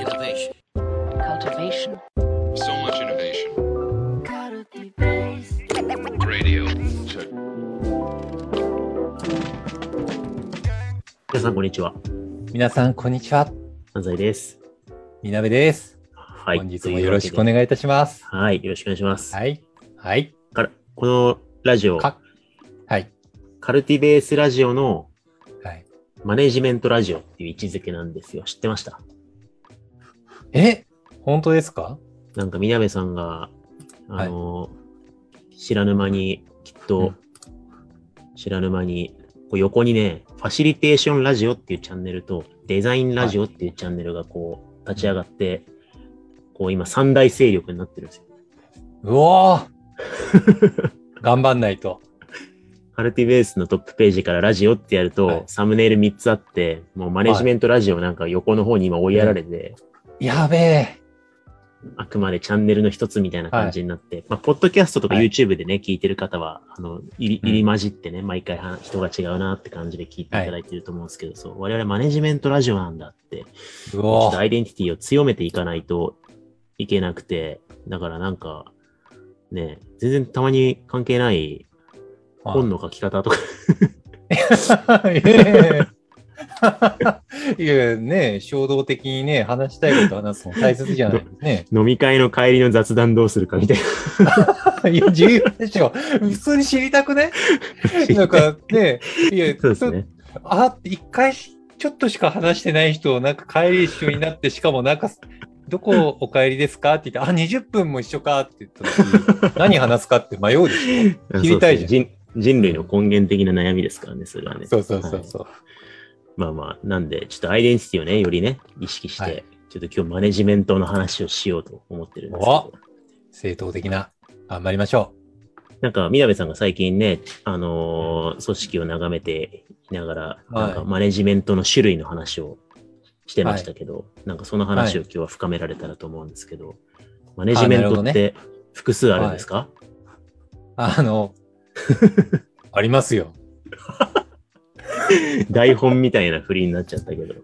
Innovation. cultivation, So much innovation. Radio. Check. 皆さん、こんにちは。皆さん、こんにちは。安西です。みなべです。はい。本日もよろしくおい。願いいたします。はい。よろしくお願いします。はい。はい。からこのラジオ、かはい。カルティベースラジオのはい。マネジメントラジオっていう位置づけなんですよ。知ってました？え？本当ですか？なんか、みなべさんが、あの、知らぬ間に、きっと、知らぬ間に、こう横にね、ファシリテーションラジオっていうチャンネルと、デザインラジオっていうチャンネルがこう、立ち上がって、こう今三大勢力になってるんですよ。うわー！頑張んないと。カルティベースのトップページからラジオってやると、はい。サムネイル3つあって、もうマネジメントラジオなんか横の方に今追いやられて、やべえ。あくまでチャンネルの一つみたいな感じになって、まあ、ポッドキャストとかはい。YouTube でね、聞いてる方は、あの、入りり混じってね、毎回は人が違うなって感じで聞いていただいてると思うんですけど、そう、我々マネジメントラジオなんだって、うちょっおとアイデンティティを強めていかないといけなくて、だからなんか、ね、全然たまに関係ない本の書き方とか、い。や いやね、衝動的にね、話したいこと話すの大切じゃないですね。飲み会の帰りの雑談どうするかみたい いや、重要でしょ。普通に知りたくねな。なんかね、いや、そうですね。あ、一回しちょっとしか話してない人をなんか帰り一緒になって、しかもなんか、どこお帰りですかって言って、あ、20分も一緒かって言った時、何話すかって迷うでしょ知りたいじゃん人人類の根源的な悩みですからね、それはね。そうそうそうそう。まあまあ、なんで、ちょっとアイデンティティをね、よりね、意識して、はい。ちょっと今日マネジメントの話をしようと思ってるんですけど。お。正当的な、頑張りましょなんか、みなべさんが最近ね、あのー組織を眺めていながら、なんかマネジメントの種類の話をしてましたけど、なんかその話を今日は深められたらと思うんですけど、マネジメントって複数あるんですか、う。あの、ありますよ。台本みたいな振りになっちゃったけど、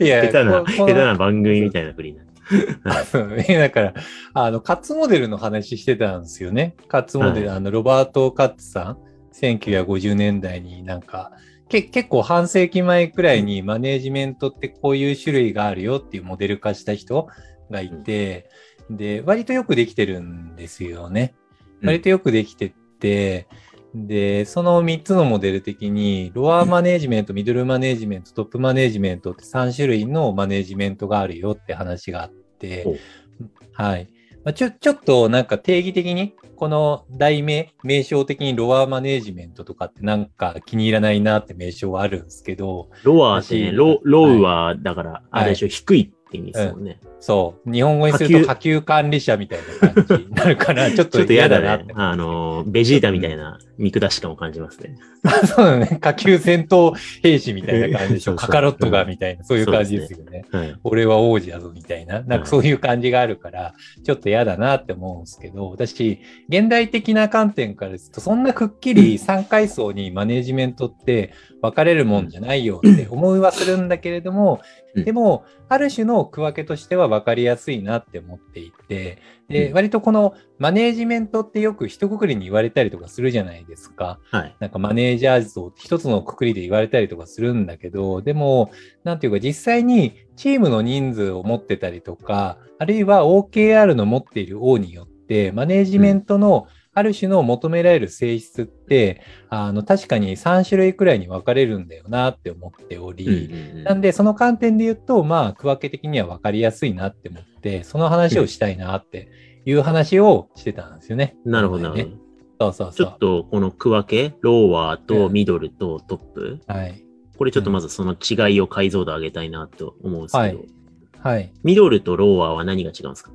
いや下手な、下手な番組みたいな振りになった。だから、あの、カッツモデルの話してたんですよね。カッツモデル、はあの、ロバート・カッツさん、1950年代になんか、け結構半世紀前くらいにマネージメントってこういう種類があるよっていうモデル化した人がいて、で、割とよくできてるんですよね。うん割とよくできてて、で、その3つのモデル的に、ロアマネージメント、ミドルマネージメント、トップマネージメントって3種類のマネージメントがあるよって話があってはい。まあ、ちょ、ちょっとなんか定義的に、この題名、名称的にロアマネージメントとかってなんか気に入らないなって名称はあるんですけど、ロアってね、私ロロウは、だから、あれでしょ、低いって意味ですもんね。そう、日本語にすると下級管理者みたいな感じになるから、ちょっと嫌だな。ねあの、ベジータみたいな見下し感を感じますね。そうだね。下級戦闘兵士みたいな感じでしょ。カカロットがみたいな、そういう感じですよね。はい。俺は王子だぞみたいな、なんかそういう感じがあるから、ちょっと嫌だなって思うんですけど、私、現代的な観点からですと、そんなくっきり3階層にマネジメントって分かれるもんじゃないよって思いはするんだけれども、うんでも、ある種の区分けとしては分かりやすいなって思っていて、で、うん割とこのマネージメントってよく一括りに言われたりとかするじゃないですか。はい。なんかマネージャー像って一つのくくりで言われたりとかするんだけど、でも、なんていうか実際にチームの人数を持ってたりとか、あるいは OKR の持っている O によって、マネージメントのある種の求められる性質って、あの、確かに3種類くらいに分かれるんだよなって思っており、うんうんなんで、その観点で言うと、まあ、区分け的には分かりやすいなって思って、その話をしたいなっていう話をしてたんですよね。なるほど、ね。そうそうそう。ちょっと、この区分け、ローワーとミドルとトップ、はい。これちょっとまずその違いを解像度上げたいなと思うんですけど、はいはい。ミドルとローワーは何が違うんですか？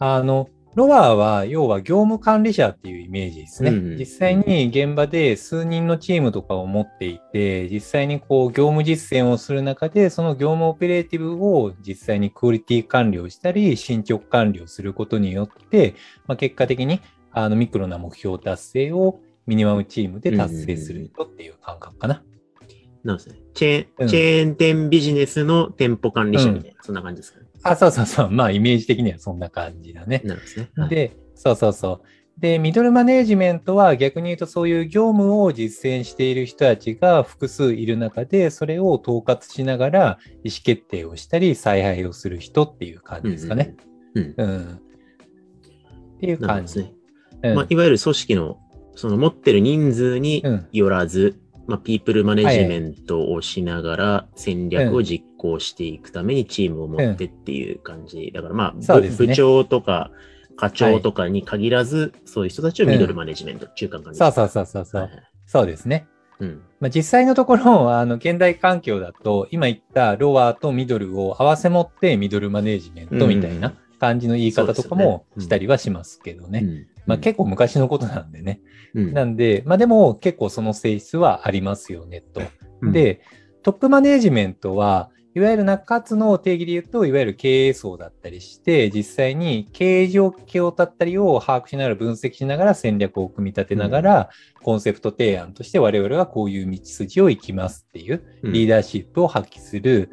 あの、ロアは、要は業務管理者っていうイメージですね。うんうん実際に現場で数人のチームとかを持っていて、実際にこう業務実践をする中で、その業務オペレーティブを実際にクオリティ管理をしたり、進捗管理をすることによって、まあ、結果的にあのミクロな目標達成をミニマムチームで達成するよっていう感覚かな。なんですね。チェーン、うんチェーン店ビジネスの店舗管理者みたいな、そんな感じですかね。あ、そうそうそう。まあ、イメージ的にはそんな感じだね。なるんですね。はい、で、そうそうそう。で、ミドルマネージメントは逆に言うとそういう業務を実践している人たちが複数いる中で、それを統括しながら意思決定をしたり、采配をする人っていう感じですかね。うん。うん。うん。っていう感じ。ですね。うんまあ、いわゆる組織の、その持ってる人数にうんよらず、まあ、ピープルマネジメントをしながら戦略を実行していくためにチームを持ってっていう感じ。だからまあ、そうですね。部長とか課長とかに限らず、そういう人たちをミドルマネジメント、中間管理そうそうそうそうそう。そうですね。うん。まあ、実際のところ、あの、現代環境だと、今言ったロアとミドルを合わせ持ってミドルマネジメントみたいな感じの言い方とかもしたりはしますけどね。うん。まあ、結構昔のことなんでね。うん。なんで、まあでも結構その性質はありますよねと。うん。で、トップマネージメントは、いわゆる中津の定義で言うと、いわゆる経営層だったりして、実際に経営状況だったりを把握しながら分析しながら戦略を組み立てながら、コンセプト提案として我々はこういう道筋を行きますっていううん。リーダーシップを発揮する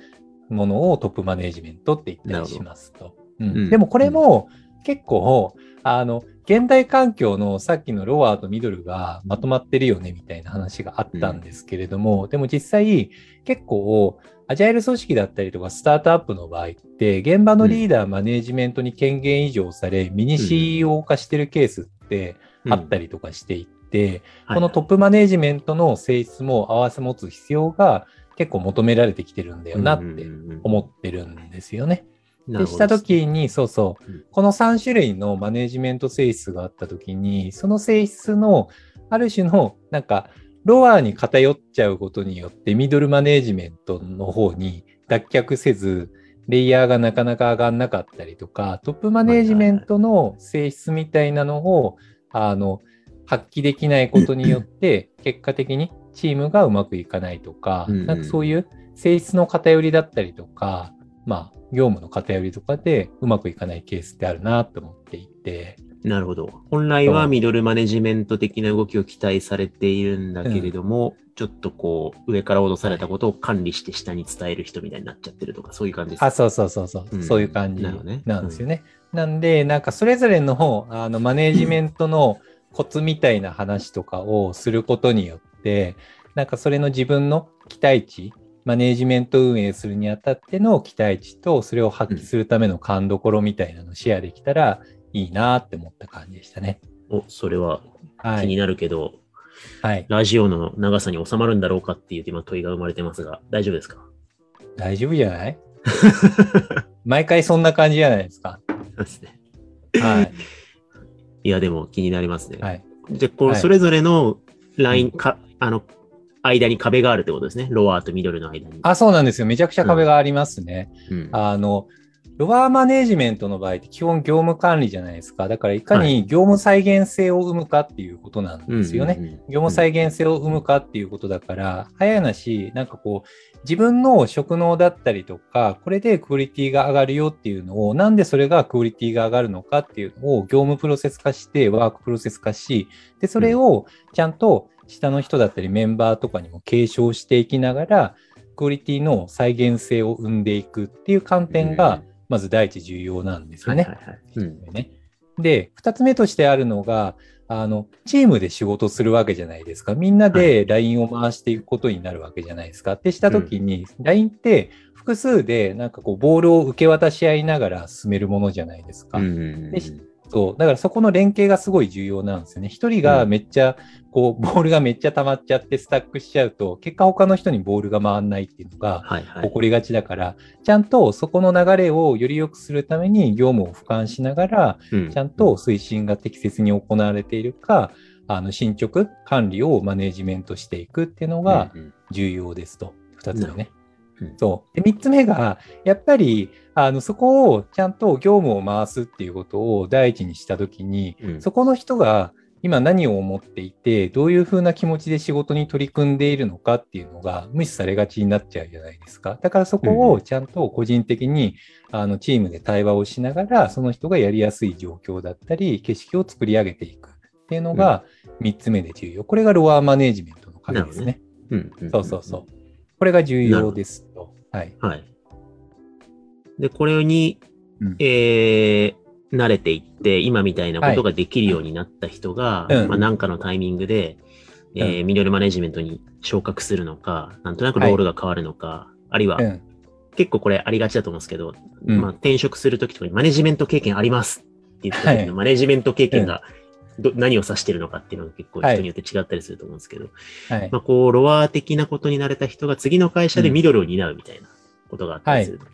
ものをトップマネージメントって言ったりしますと。うんうん。でもこれも結構、あの、現代環境のさっきのロアとミドルがまとまってるよねみたいな話があったんですけれども、でも実際結構アジャイル組織だったりとかスタートアップの場合って現場のリーダー、マネージメントに権限移譲されミニ CEO 化してるケースってあったりとかしていて、このトップマネージメントの性質も合わせ持つ必要が結構求められてきてるんだよなって思ってるんですよね。でしたときに、そうそう、うん。この3種類のマネージメント性質があったときに、その性質のある種の、なんか、ロアに偏っちゃうことによって、ミドルマネージメントの方に脱却せず、レイヤーがなかなか上がんなかったりとか、トップマネージメントの性質みたいなのを、あの、発揮できないことによって、結果的にチームがうまくいかないとか、なんかそういう性質の偏りだったりとか、まあ、業務の偏りとかでうまくいかないケースってあるなと思っていて、なるほど。本来はミドルマネジメント的な動きを期待されているんだけれども、ちょっとこう、上から脅されたことを管理して下に伝える人みたいになっちゃってるとか、そういう感じですか？あ、そうそうそうそう、うん。そういう感じなんですよね。なんで、なんかそれぞれのあのマネージメントのコツみたいな話とかをすることによって、なんかそれの自分の期待値、マネージメント運営するにあたっての期待値と、それを発揮するための勘どころみたいなのをシェアできたらいいなって思った感じでしたね。お、それははい。気になるけど、はい。ラジオの長さに収まるんだろうかっていう今問いが生まれてますが、大丈夫ですか？大丈夫じゃない？毎回そんな感じじゃないですか。そうですね。はい。いや、でも気になりますね。はい。じゃあ、こう、はいそれぞれのライン、か、あの、間に壁があるってことですね。ロアとミドルの間に。あ、そうなんですよ。めちゃくちゃ壁がありますね。うん、あの、ロアマネージメントの場合って基本業務管理じゃないですか。だからいかに業務再現性を生むかっていうことなんですよね。うんうんうん業務再現性を生むかっていうことだから、早い話、なんかこう、自分の職能だったりとか、これでクオリティが上がるよっていうのを、なんでそれがクオリティが上がるのかっていうのを業務プロセス化して、ワークプロセス化し、で、それをちゃんと下の人だったりメンバーとかにも継承していきながら、クオリティの再現性を生んでいくっていう観点が、まず第一重要なんですよね。で、二つ目としてあるのが、あの、チームで仕事するわけじゃないですか。みんなで LINE を回していくことになるわけじゃないですか。ってしたときに、LINE って複数でなんかこう、ボールを受け渡し合いながら進めるものじゃないですか。うんうんうんでそう。だからそこの連携がすごい重要なんですよね。一人がめっちゃ、こう、ボールがめっちゃ溜まっちゃってスタックしちゃうと、結果他の人にボールが回んないっていうのが、はいはい起。こりがちだから、ちゃんとそこの流れをより良くするために業務を俯瞰しながら、うんちゃんと推進が適切に行われているか、あの進捗、管理をマネージメントしていくっていうのがうんうん重要ですと。二つ目ね。うんそう。で、三つ目が、やっぱり、あの、そこをちゃんと業務を回すっていうことを第一にしたときに、うんそこの人が今何を思っていて、どういうふうな気持ちで仕事に取り組んでいるのかっていうのが無視されがちになっちゃうじゃないですか。だからそこをちゃんと個人的に、あのチームで対話をしながら、その人がやりやすい状況だったり、景色を作り上げていくっていうのが三つ目で重要。これがロアマネージメントの鍵ですね。うんうんそうそうそう。これが重要ですと。はい。はい。で、これに、うんえー、慣れていって、今みたいなことができるようになった人が、うん。まあ、なんかのタイミングで、えーうミドルマネジメントに昇格するのか、なんとなくロールが変わるのか、あるいは、うん。結構これありがちだと思うんですけど、うん。まあ、転職するときとかにマネジメント経験ありますって言った時はい。のマネジメント経験がど、何を指してるのかっていうのが結構はい。人によって違ったりすると思うんですけど、はい。まあ、こう、ロア的なことになれた人が次の会社でミドルを担うみたいなことがあったりすると。ってい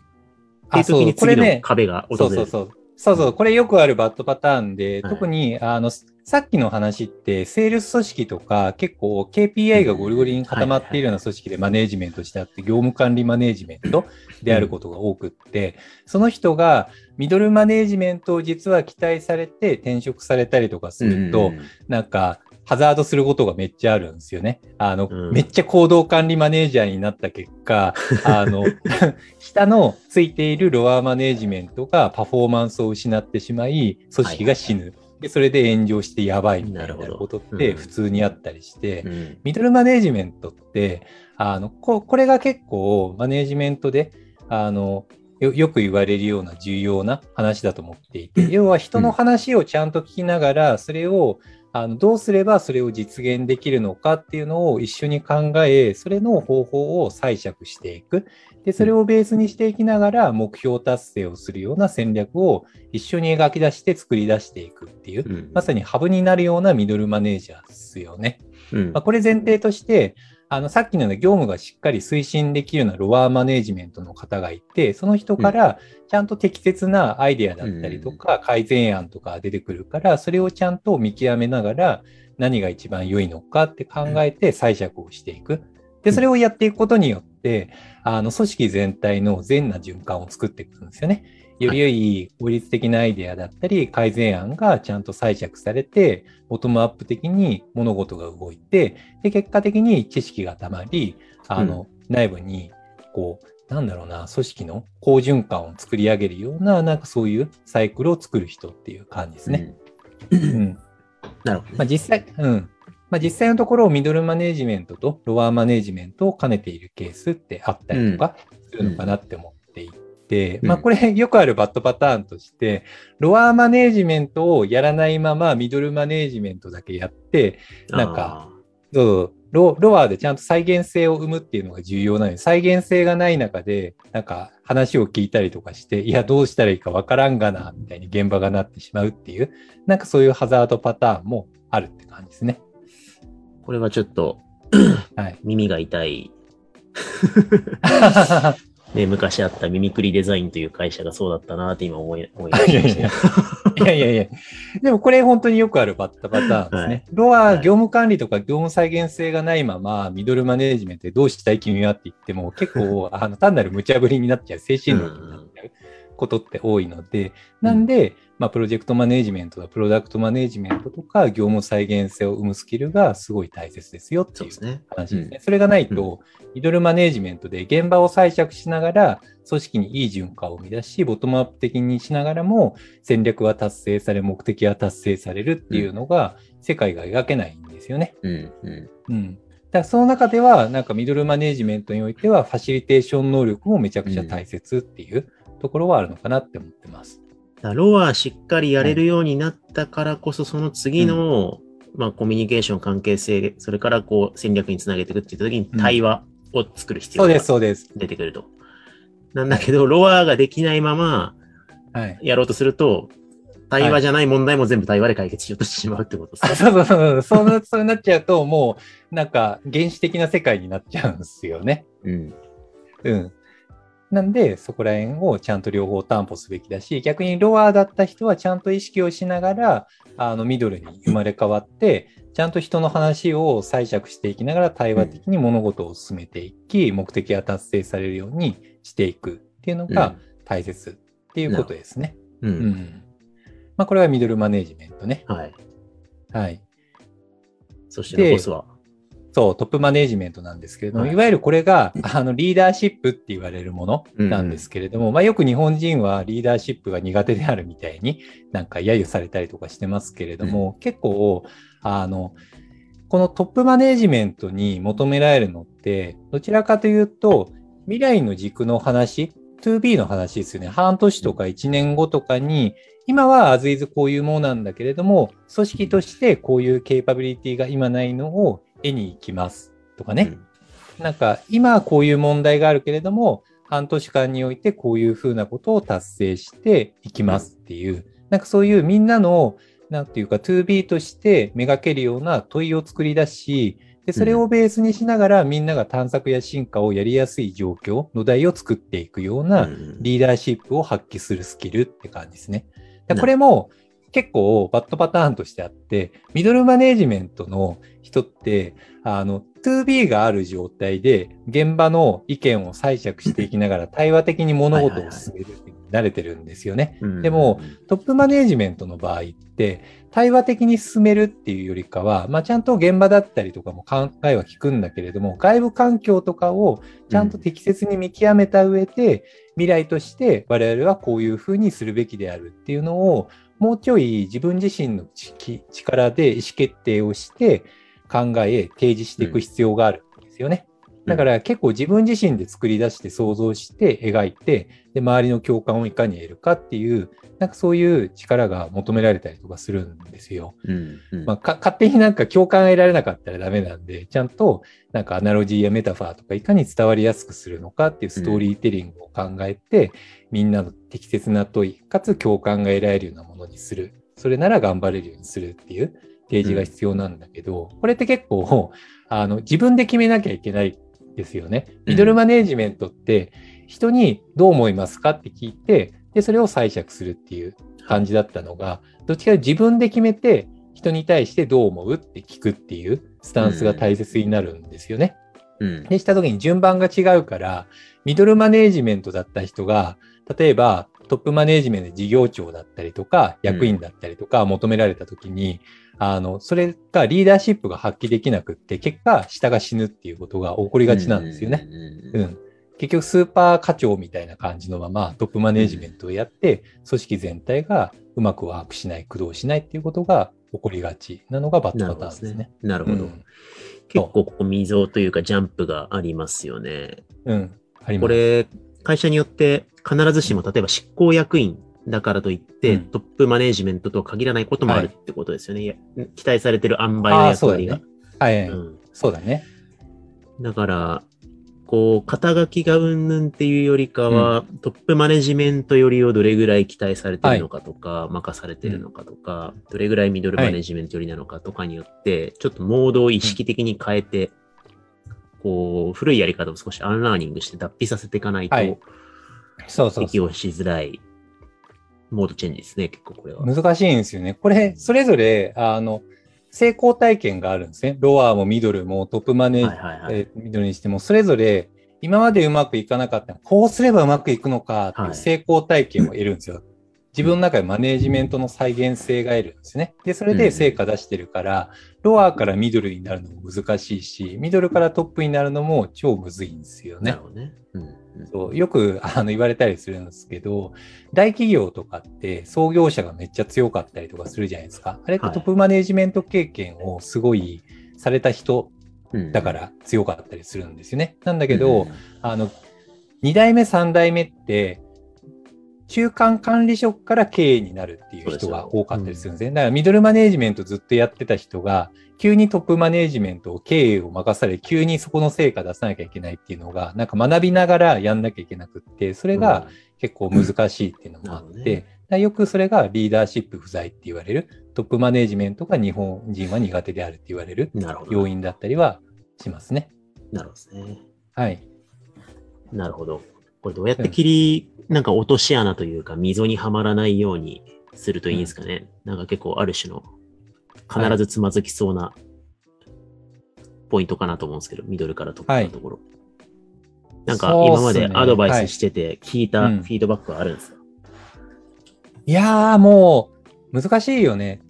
あ、う時に次の壁が訪れる。そうそうそう。そうそう、これよくあるバッドパターンで、はい。特に、あの、さっきの話って、セールス組織とか、結構 KPI がゴリゴリに固まっているような組織でマネージメントしてあって、業務管理マネージメントであることが多くって、その人がミドルマネージメントを実は期待されて転職されたりとかすると、うん。なんか、ハザードすることがめっちゃあるんですよね。あの、うん。めっちゃ行動管理マネージャーになった結果、あの、下のついているロアマネージメントがパフォーマンスを失ってしまい、組織が死ぬ。で、それで炎上してやばいみたいなことっうん。て普通にあったりして、うん。ミドルマネージメントって、あの、ここれが結構マネージメントで、あの、よよく言われるような重要な話だと思っていて、要は人の話をちゃんと聞きながら、それをあのどうすればそれを実現できるのかっていうのを一緒に考え、それの方法を解釈していく。で、それをベースにしていきながら目標達成をするような戦略を一緒に描き出して作り出していくっていう、うんまさにハブになるようなミドルマネージャーですよね。うんまあ、これ前提として、あの、さっきのような業務がしっかり推進できるようなロアーマネージメントの方がいて、その人からちゃんと適切なアイデアだったりとか、改善案とか出てくるから、それをちゃんと見極めながら、何が一番良いのかって考えて giải 釈をしていく。で、それをやっていくことによって、あの、組織全体の善な循環を作っていくんですよね。より良い効率的なアイデアだったり、改善案がちゃんと解釈されて、ボトムアップ的に物事が動いて、で、結果的に知識がたまり、あの、内部に、こう、なんだろうな、組織の好循環を作り上げるような、なんかそういうサイクルを作る人っていう感じですね。うん。なるほどね。まあ、実際、うん。まあ、実際のところ、ミドルマネージメントとロアーマネージメントを兼ねているケースってあったりとかするのかなって思っていて、うん。まあ、これよくあるバッドパターンとして、ロアーマネージメントをやらないままミドルマネージメントだけやって、なんかそうロロアでちゃんと再現性を生むっていうのが重要なので、再現性がない中で、なんか話を聞いたりとかして、いや、どうしたらいいかわからんがな、みたいに現場がなってしまうっていう、なんかそういうハザードパターンもあるって感じですね。これはちょっとはい。耳が痛い、ね、昔あったミミクリデザインという会社がそうだったなって今思い、思い出しました。いやいやいや。でもこれ本当によくあるバッタパターンですね。はいロア、はい業務管理とか業務再現性がないまま、ミドルマネージメントでどうしたい君はって言っても、結構、あの、単なる無茶ぶりになっちゃう、精神論になっちゃうことって多いので、なんで、まあ、プロジェクトマネージメントとか、プロダクトマネージメントとか、業務再現性を生むスキルがすごい大切ですよっていうそうですね。話ですね。それがないと、ミドルマネージメントで現場を giải 釈しながら、組織にいい循環を生み出し、ボトムアップ的にしながらも、戦略は達成され、目的は達成されるっていうのが、世界が描けないんですよね。うん、うん。うん。だからその中では、なんかミドルマネージメントにおいては、ファシリテーション能力もめちゃくちゃ大切っていうところはあるのかなって思ってます。ロアしっかりやれるようになったからこそ、その次の、まあ、コミュニケーション、関係性、それからこう戦略につなげていくって言った時にうん対話を作る必要がそうです、そうです。出てくると。なんだけど、ロアができないままはい。やろうとすると、対話じゃない問題も全部対話で解決しようとしてしまうってことですね。そうそうそう。そうな そうなっちゃうと、もう、なんか、原始的な世界になっちゃうんですよね。うん。うん。なんで、そこら辺をちゃんと両方担保すべきだし、逆にロアだった人はちゃんと意識をしながら、あの、ミドルに生まれ変わって、ちゃんと人の話を解釈していきながら対話的に物事を進めていき、目的が達成されるようにしていくっていうのが大切っていうことですね。うん。ううんん。まあ、これはミドルマネージメントね。はい。はい。そして残すは？そう、トップマネージメントなんですけれども、はいい、わゆるこれが、あの、リーダーシップって言われるものなんですけれども、まあよく日本人はリーダーシップが苦手であるみたいになんか揶揄されたりとかしてますけれども、結構、あの、このトップマネジメントに求められるのって、どちらかというと、未来の軸の話、2B の話ですよね。半年とか1年後とかに、今は as is こういうものなんだけれども、組織としてこういうケーパビリティが今ないのを得に行きますとかね。なんか今はこういう問題があるけれども、半年間においてこういうふうなことを達成していきますっていう、なんかそういうみんなの、なんていうか 2B としてめがけるような問いを作り出し、で、それをベースにしながらみんなが探索や進化をやりやすい状況、土台を作っていくようなうんリーダーシップを発揮するスキルって感じですね。でなこれも結構バッドパターンとしてあって、ミドルマネジメントの人って、あの、2B がある状態で現場の意見を解釈していきながら対話的に物事を進めるって慣れてるんですよね。うんでも、トップマネジメントの場合って、対話的に進めるっていうよりかは、まあ、ちゃんと現場だったりとかも考えは聞くんだけれども、外部環境とかをちゃんと適切に見極めた上で、未来として我々はこういうふうにするべきであるっていうのを、もうちょい自分自身のち力で意思決定をして考え、提示していく必要があるんですよね。だから結構自分自身で作り出して想像して描いて、で、周りの共感をいかに得るかっていう、なんかそういう力が求められたりとかするんですよ。うんうんまあ、か勝手になんか共感が得られなかったらダメなんで、ちゃんとなんかアナロジーやメタファーとかいかに伝わりやすくするのかっていうストーリーテリングを考えて、みんなの適切な問い、かつ共感が得られるようなものにする。それなら頑張れるようにするっていう提示が必要なんだけど、これって結構、あの、自分で決めなきゃいけないですよね。ミドルマネージメントって、人にどう思いますかって聞いて、で、それを解釈するっていう感じだったのが、どっちかというと自分で決めて、人に対してどう思うって聞くっていうスタンスが大切になるんですよね。うんでした時に順番が違うから、ミドルマネージメントだった人が、例えばトップマネージメントで事業長だったりとか、役員だったりとか求められた時に、あの、それがリーダーシップが発揮できなくって、結果、下が死ぬっていうことが起こりがちなんですよね。うんうん。結局、スーパー課長みたいな感じのままトップマネージメントをやって、組織全体がうまくワークしない、駆動しないっていうことが起こりがちなのがバッドなるパターンですね。なるほど。うん結構ここ溝というかジャンプがありますよね。うん。あります。これ、会社によって必ずしも例えば執行役員だからといって、うん。トップマネージメントとは限らないこともあるってことですよね。いや期待されてる塩梅の役割が。はい、はいうん。そうだね。だから、こう、肩書きがうんぬんっていうよりかは、トップマネジメントよりをどれぐらい期待されてるのかとか、任されてるのかとか、どれぐらいミドルマネジメントよりなのかとかによって、ちょっとモードを意識的に変えて、こう、古いやり方を少しアンラーニングして脱皮させていかないと、はいそうそう。適応しづらいモードチェンジですね、結構これは。難しいんですよね。これ、それぞれ、あの、成功体験があるんですね。ロアもミドルもトップマネーはいはいはい。えーミドルにしても、それぞれ今までうまくいかなかった、こうすればうまくいくのかっていはいう成功体験を得るんですよ。自分の中でマネージメントの再現性が得るんですね。で、それで成果出してるから、ロアからミドルになるのも難しいし、ミドルからトップになるのも超むずいんですよねなる。ほどね。うんうんそうよくあの言われたりするんですけど、大企業とかって創業者がめっちゃ強かったりとかするじゃないですか。あれってはいトップマネージメント経験をすごいされた人うんだから強かったりするんですよね。なんだけど、うんあの、2代目、3代目って、中間管理職から経営になるっていう人が多かったりするんですね。だからミドルマネージメントずっとやってた人が、急にトップマネージメントを経営を任され、急にそこの成果出さなきゃいけないっていうのが、なんか学びながらやんなきゃいけなくって、それが結構難しいっていうのもあって、うんよくそれがリーダーシップ不在って言われる、トップマネージメントが日本人は苦手であるって言われる。要因だったりはしますね。なるほどね。はい。なるほど。これどうやって切り、なんか落とし穴というか、溝にはまらないようにするといいんですかね。なんか結構ある種の、必ずつまずきそうなポイントかなと思うんですけど、ミドルからトップのところ。なんか今までアドバイスしてて聞いたはいうんフィードバックはあるんですか、いやーもう難しいよね。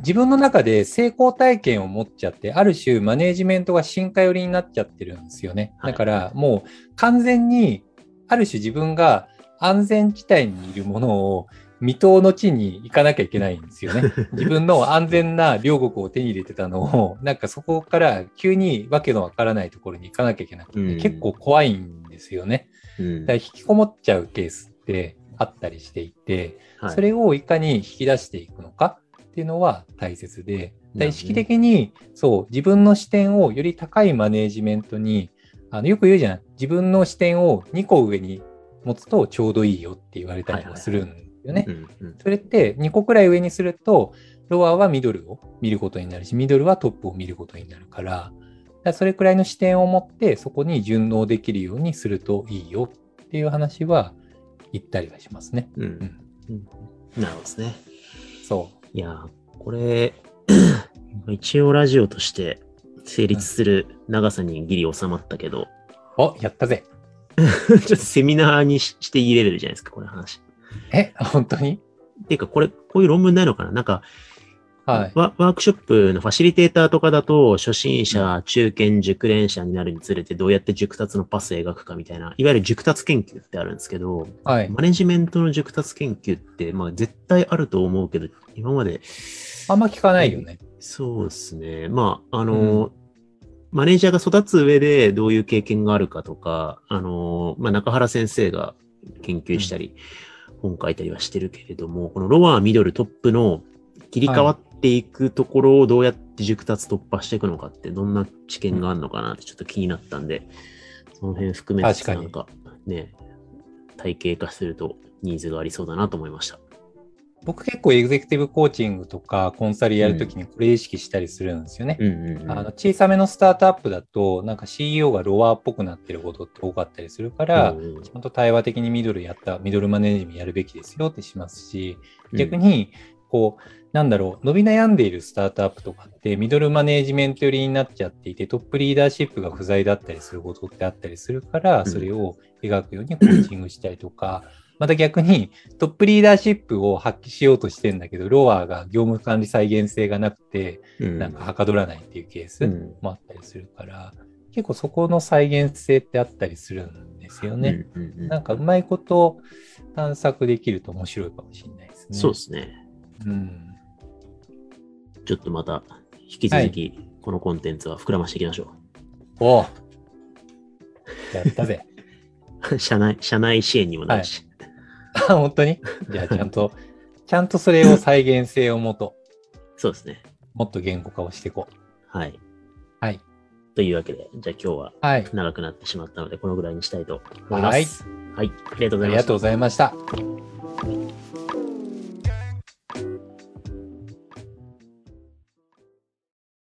自分の中で成功体験を持っちゃって、ある種マネージメントが進化寄りになっちゃってるんですよね。はいだからもう完全に、ある種自分が安全地帯にいるものを未踏の地に行かなきゃいけないんですよね。自分の安全な両国を手に入れてたのを、なんかそこから急にわけのわからないところに行かなきゃいけなくて、うん結構怖いんですよね。うんだから引きこもっちゃうケースってあったりしていて、はいそれをいかに引き出していくのかっていうのは大切で、だ意識的に、そう、自分の視点をより高いマネージメントに、あのよく言うじゃん。自分の視点を2個上に持つとちょうどいいよって言われたりとかするんですよね。うんうんそれって2個くらい上にすると、ロアはミドルを見ることになるし、ミドルはトップを見ることになるから、だからそれくらいの視点を持って、そこに順応できるようにするといいよっていう話は言ったりはしますね。うんうんうんなるほどですね。そいやー、これ、一応ラジオとして成立する長さにギリ収まったけど、う。お、やったぜ。ちょっとセミナーにしして入れれるじゃないですか、これ話。え、本当に？っていうか、これ、こういう論文ないのかな？なんか、はい。ワワークショップのファシリテーターとかだと、初心者、中堅、熟練者になるにつれてどうやって熟達のパスを描くかみたいな、いわゆる熟達研究ってあるんですけど、はい。マネジメントの熟達研究って、まあ絶対あると思うけど、今まで、あんま聞かないよね。そうですね。まあ、あの、マネージャーが育つ上でどういう経験があるかとか、あの、まあ、中原先生が研究したり、本書いたりはしてるけれども、このロアー、ミドル、トップの切り替わっていくところをどうやって熟達突破していくのかって、どんな知見があるのかなってちょっと気になったんで、その辺含めてなんかね、体系化するとニーズがありそうだなと思いました。僕結構エグゼクティブコーチングとかコンサルやるときにこれ意識したりするんですよね。うんうんうん。あの小さめのスタートアップだと、なんか CEO がロアーっぽくなってることって多かったりするから、うんうんちゃんと対話的にミドルやった、ミドルマネージメントやるべきですよってしますし、うん逆に、こう、なんだろう、伸び悩んでいるスタートアップとかって、ミドルマネージメント寄りになっちゃっていて、トップリーダーシップが不在だったりすることってあったりするから、うんそれを描くようにコーチングしたりとか、また逆にトップリーダーシップを発揮しようとしてんだけど、ロアーが業務管理再現性がなくて、うんなんかはかどらないっていうケースうんもあったりするから、結構そこの再現性ってあったりするんですよね。うんうんうんなんかうまいこと探索できると面白いかもしれないですね。そうですね。うん。ちょっとまた引き続きこのコンテンツは膨らましていきましょおうやったぜ。う。社内、社内支援にもなるし。あ本当に？じゃあちゃんと、ちゃんとそれを再現性をもと、そうですね。もっと言語化をしていこう。はい。はい。というわけで、じゃあ今日ははい。長くなってしまったので、このぐらいにしたいと思います。はい。ありがとうございましたありがとうご。ざいました。